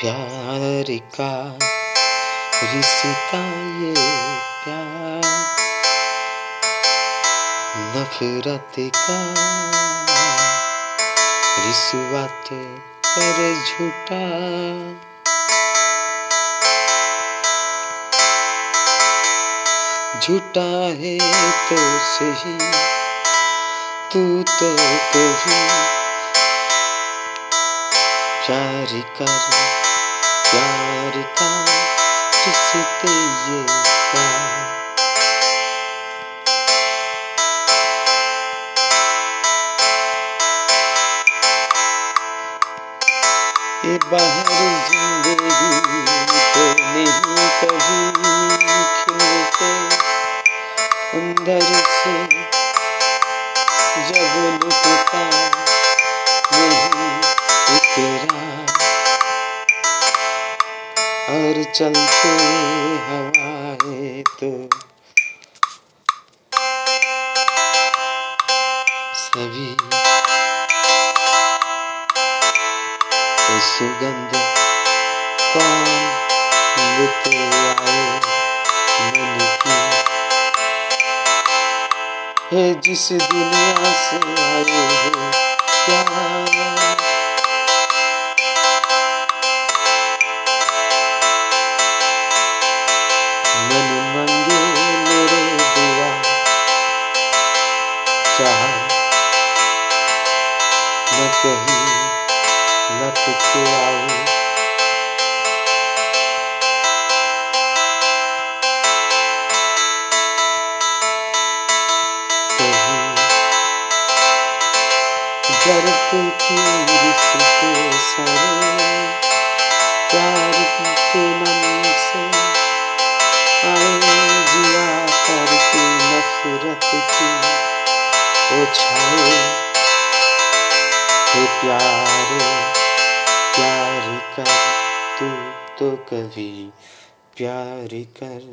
प्यार का रिश्ता ये प्यार। नफरत का रिश्वत पर झूठा। झूठा है तो सही, तू तो कभी प्यार कर प्यार का रिश्ते ये ये बाहर ज़िंदगी तो नहीं कभी खिलते। अंदर से जब लुटता और चलते हवाएँ तो। सभी वो सुगंध कौन लेते आए मन की? है जिस दुनिया से आए हो प्यार मैं कहीं के आऊँ। डरते की प्यार के नाम से आए जिया करके नफरत की ओ छाए हे प्यार प्यार कर तू तो कभी प्यार कर